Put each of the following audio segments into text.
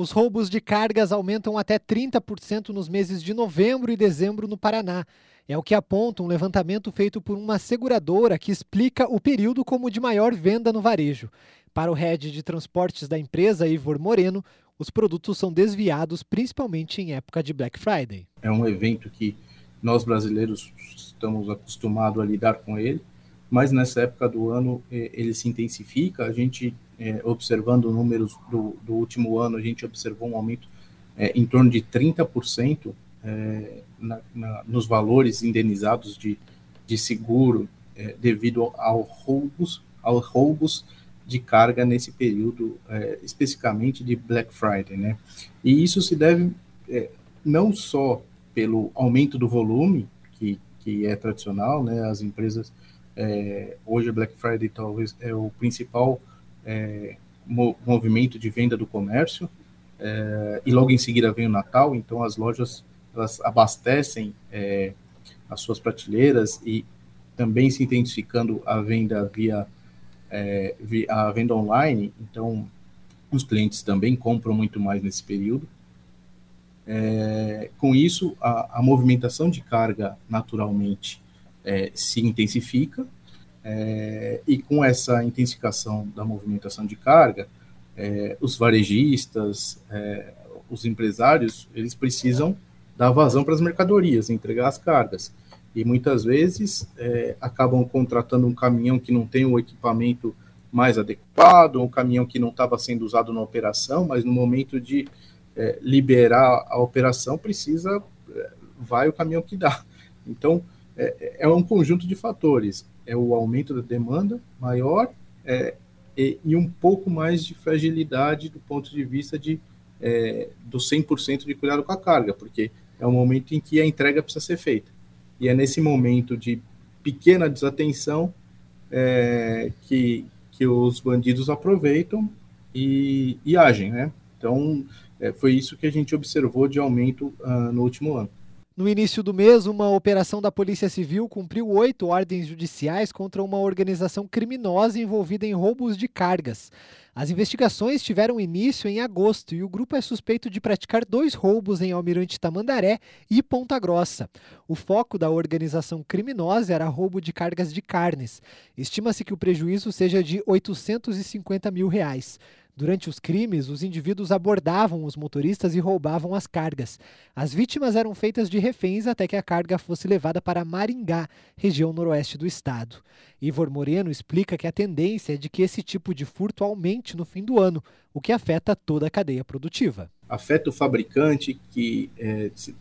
Os roubos de cargas aumentam até 30% nos meses de novembro e dezembro no Paraná. É o que aponta um levantamento feito por uma seguradora que explica o período como de maior venda no varejo. Para o head de transportes da empresa, Ivor Moreno, os produtos são desviados principalmente em época de Black Friday. É um evento que nós brasileiros estamos acostumados a lidar com ele, mas nessa época do ano eh, ele se intensifica. A gente, é, observando números do, do, último ano, a gente observou um aumento é, em torno de 30% é, na, na, nos valores indenizados de, de seguro devido ao roubos, aos roubos de carga nesse período, especificamente de Black Friday, né? E isso se deve não só pelo aumento do volume, que, que é tradicional, né? As empresas é, hoje Black Friday talvez é o principal é, mo movimento de venda do comércio é, e logo em seguida vem o Natal, então as lojas elas abastecem é, as suas prateleiras e também se intensificando a venda via, é, via a venda online, então os clientes também compram muito mais nesse período. É, com isso, a, a, movimentação de carga naturalmente é, se intensifica, é, e com essa intensificação da movimentação de carga, é, os varejistas, é, os empresários, eles precisam dar vazão para as mercadorias, entregar as cargas. E muitas vezes é, acabam contratando um caminhão que não tem o equipamento mais adequado, um caminhão que não estava sendo usado na operação, mas no momento de é, liberar a operação precisa, vai o caminhão que dá. Então, é, é um conjunto de fatores. É o aumento da demanda maior é, e, e, um pouco mais de fragilidade do ponto de vista de, é, do 100% de cuidado com a carga, porque é o momento em que a entrega precisa ser feita. E é nesse momento de pequena desatenção é, que, que os bandidos aproveitam e, e agem, né? Então, é, foi isso que a gente observou de aumento uh, no último ano. No início do mês, uma operação da Polícia Civil cumpriu oito ordens judiciais contra uma organização criminosa envolvida em roubos de cargas. As investigações tiveram início em agosto e o grupo é suspeito de praticar dois roubos em Almirante Tamandaré e Ponta Grossa. O foco da organização criminosa era roubo de cargas de carnes. Estima-se que o prejuízo seja de 850 mil reais. Durante os crimes, os indivíduos abordavam os motoristas e roubavam as cargas. As vítimas eram feitas de reféns até que a carga fosse levada para Maringá, região noroeste do estado. Ivor Moreno explica que a tendência é de que esse tipo de furto aumente no fim do ano, o que afeta toda a cadeia produtiva. Afeta o fabricante que, é, se,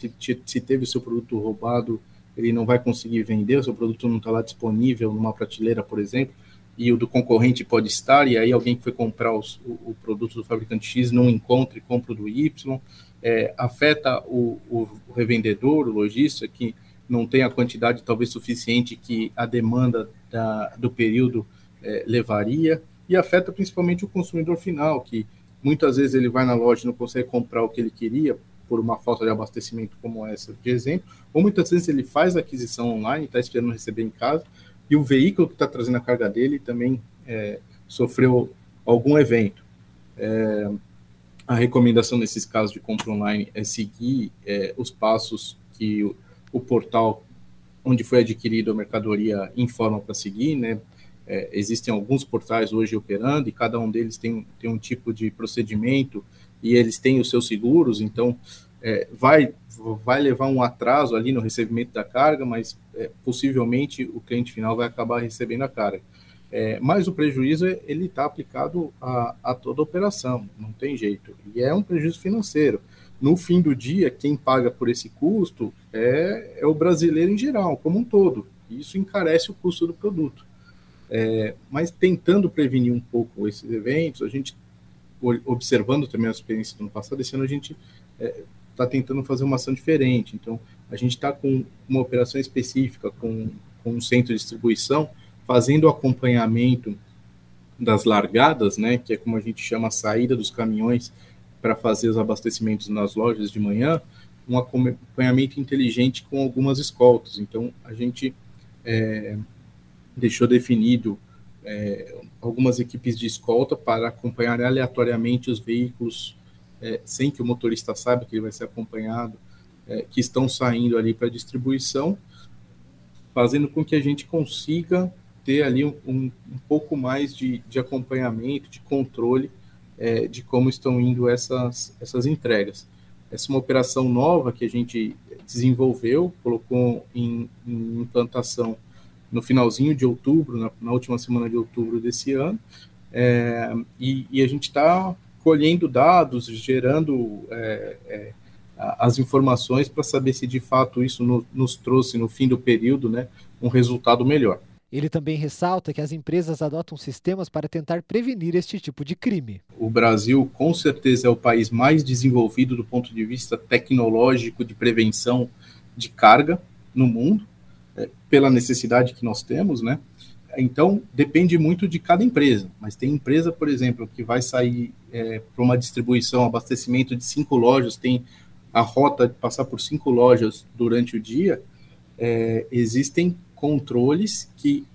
se teve o seu produto roubado, ele não vai conseguir vender, o seu produto não está lá disponível numa prateleira, por exemplo e o do concorrente pode estar, e aí alguém que foi comprar os, o, o, produto do fabricante X não encontra e compra o do Y, é, afeta o, o, revendedor, o lojista, que não tem a quantidade talvez suficiente que a demanda da, do período é, levaria, e afeta principalmente o consumidor final, que muitas vezes ele vai na loja e não consegue comprar o que ele queria por uma falta de abastecimento como essa de exemplo, ou muitas vezes ele faz a aquisição online, está esperando receber em casa, e o veículo que está trazendo a carga dele também é, sofreu algum evento. É, a recomendação nesses casos de compra online é seguir é, os passos que o, o, portal onde foi adquirido a mercadoria informa para seguir, né? É, existem alguns portais hoje operando e cada um deles tem, tem um tipo de procedimento e eles têm os seus seguros, então é, vai, vai levar um atraso ali no recebimento da carga, mas é, possivelmente o cliente final vai acabar recebendo a carga. É, mas o prejuízo ele está aplicado a, a, toda a operação, não tem jeito. E é um prejuízo financeiro. No fim do dia, quem paga por esse custo é, é o brasileiro em geral, como um todo. Isso encarece o custo do produto. É, mas tentando prevenir um pouco esses eventos, a gente observando também a experiência do ano passado, esse ano a gente é, está tentando fazer uma ação diferente. Então, a gente está com uma operação específica, com, com um centro de distribuição, fazendo o acompanhamento das largadas, né, que é como a gente chama a saída dos caminhões para fazer os abastecimentos nas lojas de manhã, um acompanhamento inteligente com algumas escoltas. Então, a gente é, deixou definido é, algumas equipes de escolta para acompanhar aleatoriamente os veículos é, sem que o motorista saiba que ele vai ser acompanhado, é, que estão saindo ali para distribuição, fazendo com que a gente consiga ter ali um, um, pouco mais de, de, acompanhamento, de controle é, de como estão indo essas, essas entregas. Essa é uma operação nova que a gente desenvolveu, colocou em, em implantação no finalzinho de outubro, na, na, última semana de outubro desse ano, é, e, e, a gente está colhendo dados, gerando é, é, as informações para saber se de fato isso no, nos trouxe no fim do período né, um resultado melhor. Ele também ressalta que as empresas adotam sistemas para tentar prevenir este tipo de crime. O Brasil, com certeza, é o país mais desenvolvido do ponto de vista tecnológico de prevenção de carga no mundo, é, pela necessidade que nós temos, né? Então, depende muito de cada empresa, mas tem empresa, por exemplo, que vai sair é, para uma distribuição, abastecimento de cinco lojas, tem a rota de passar por cinco lojas durante o dia, é, existem controles que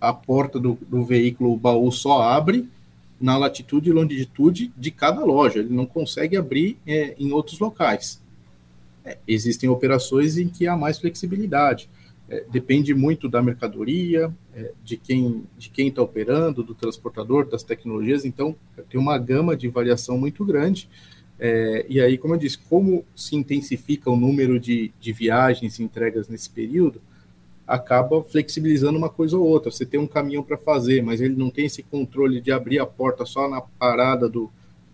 a porta do, do veículo, o baú só abre na latitude e longitude de cada loja, ele não consegue abrir é, em outros locais. É, existem operações em que há mais flexibilidade. É, depende muito da mercadoria, é, de quem de quem está operando, do transportador, das tecnologias. Então, tem uma gama de variação muito grande. É, e aí, como eu disse, como se intensifica o número de, de viagens e entregas nesse período, acaba flexibilizando uma coisa ou outra. Você tem um caminhão para fazer, mas ele não tem esse controle de abrir a porta só na parada do,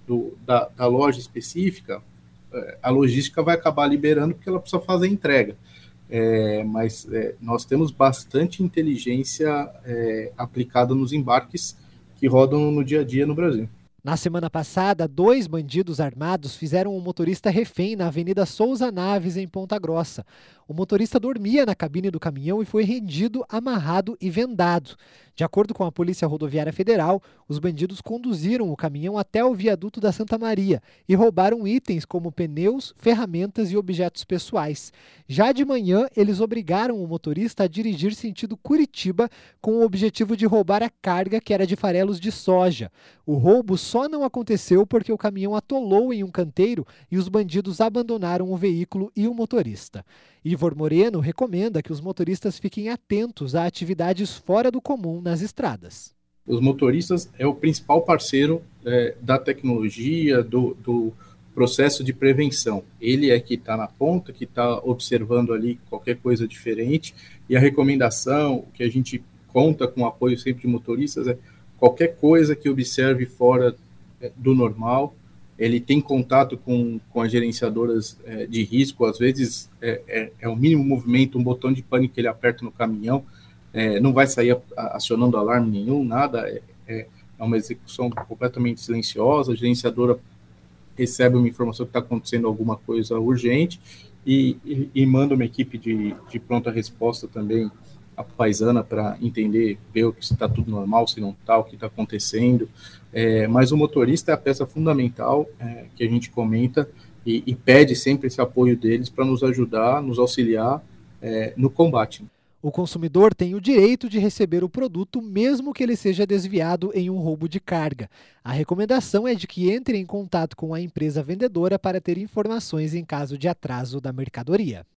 do da, da, loja específica, é, a logística vai acabar liberando porque ela precisa fazer a entrega. É, mas é, nós temos bastante inteligência é, aplicada nos embarques que rodam no dia a dia no Brasil. Na semana passada, dois bandidos armados fizeram um motorista refém na Avenida Souza Naves, em Ponta Grossa. O motorista dormia na cabine do caminhão e foi rendido, amarrado e vendado. De acordo com a Polícia Rodoviária Federal, os bandidos conduziram o caminhão até o viaduto da Santa Maria e roubaram itens como pneus, ferramentas e objetos pessoais. Já de manhã, eles obrigaram o motorista a dirigir sentido Curitiba com o objetivo de roubar a carga que era de farelos de soja. O roubo só não aconteceu porque o caminhão atolou em um canteiro e os bandidos abandonaram o veículo e o motorista. Ivor Moreno recomenda que os motoristas fiquem atentos a atividades fora do comum nas estradas. Os motoristas é o principal parceiro é, da tecnologia, do, do, processo de prevenção. Ele é que está na ponta, que está observando ali qualquer coisa diferente, e a recomendação que a gente conta com o apoio sempre de motoristas é qualquer coisa que observe fora é, do normal, ele tem contato com, com as gerenciadoras é, de risco, às vezes é, é, é, o mínimo movimento, um botão de pânico que ele aperta no caminhão, é, não vai sair acionando alarme nenhum, nada, é, é, é uma execução completamente silenciosa, a gerenciadora recebe uma informação que está acontecendo alguma coisa urgente e, e, e manda uma equipe de, de pronta resposta também a paisana para entender, ver se está tudo normal, se não está, o que está acontecendo. É, mas o motorista é a peça fundamental é, que a gente comenta e, e, pede sempre esse apoio deles para nos ajudar, nos auxiliar é, no combate. O consumidor tem o direito de receber o produto mesmo que ele seja desviado em um roubo de carga. A recomendação é de que entre em contato com a empresa vendedora para ter informações em caso de atraso da mercadoria.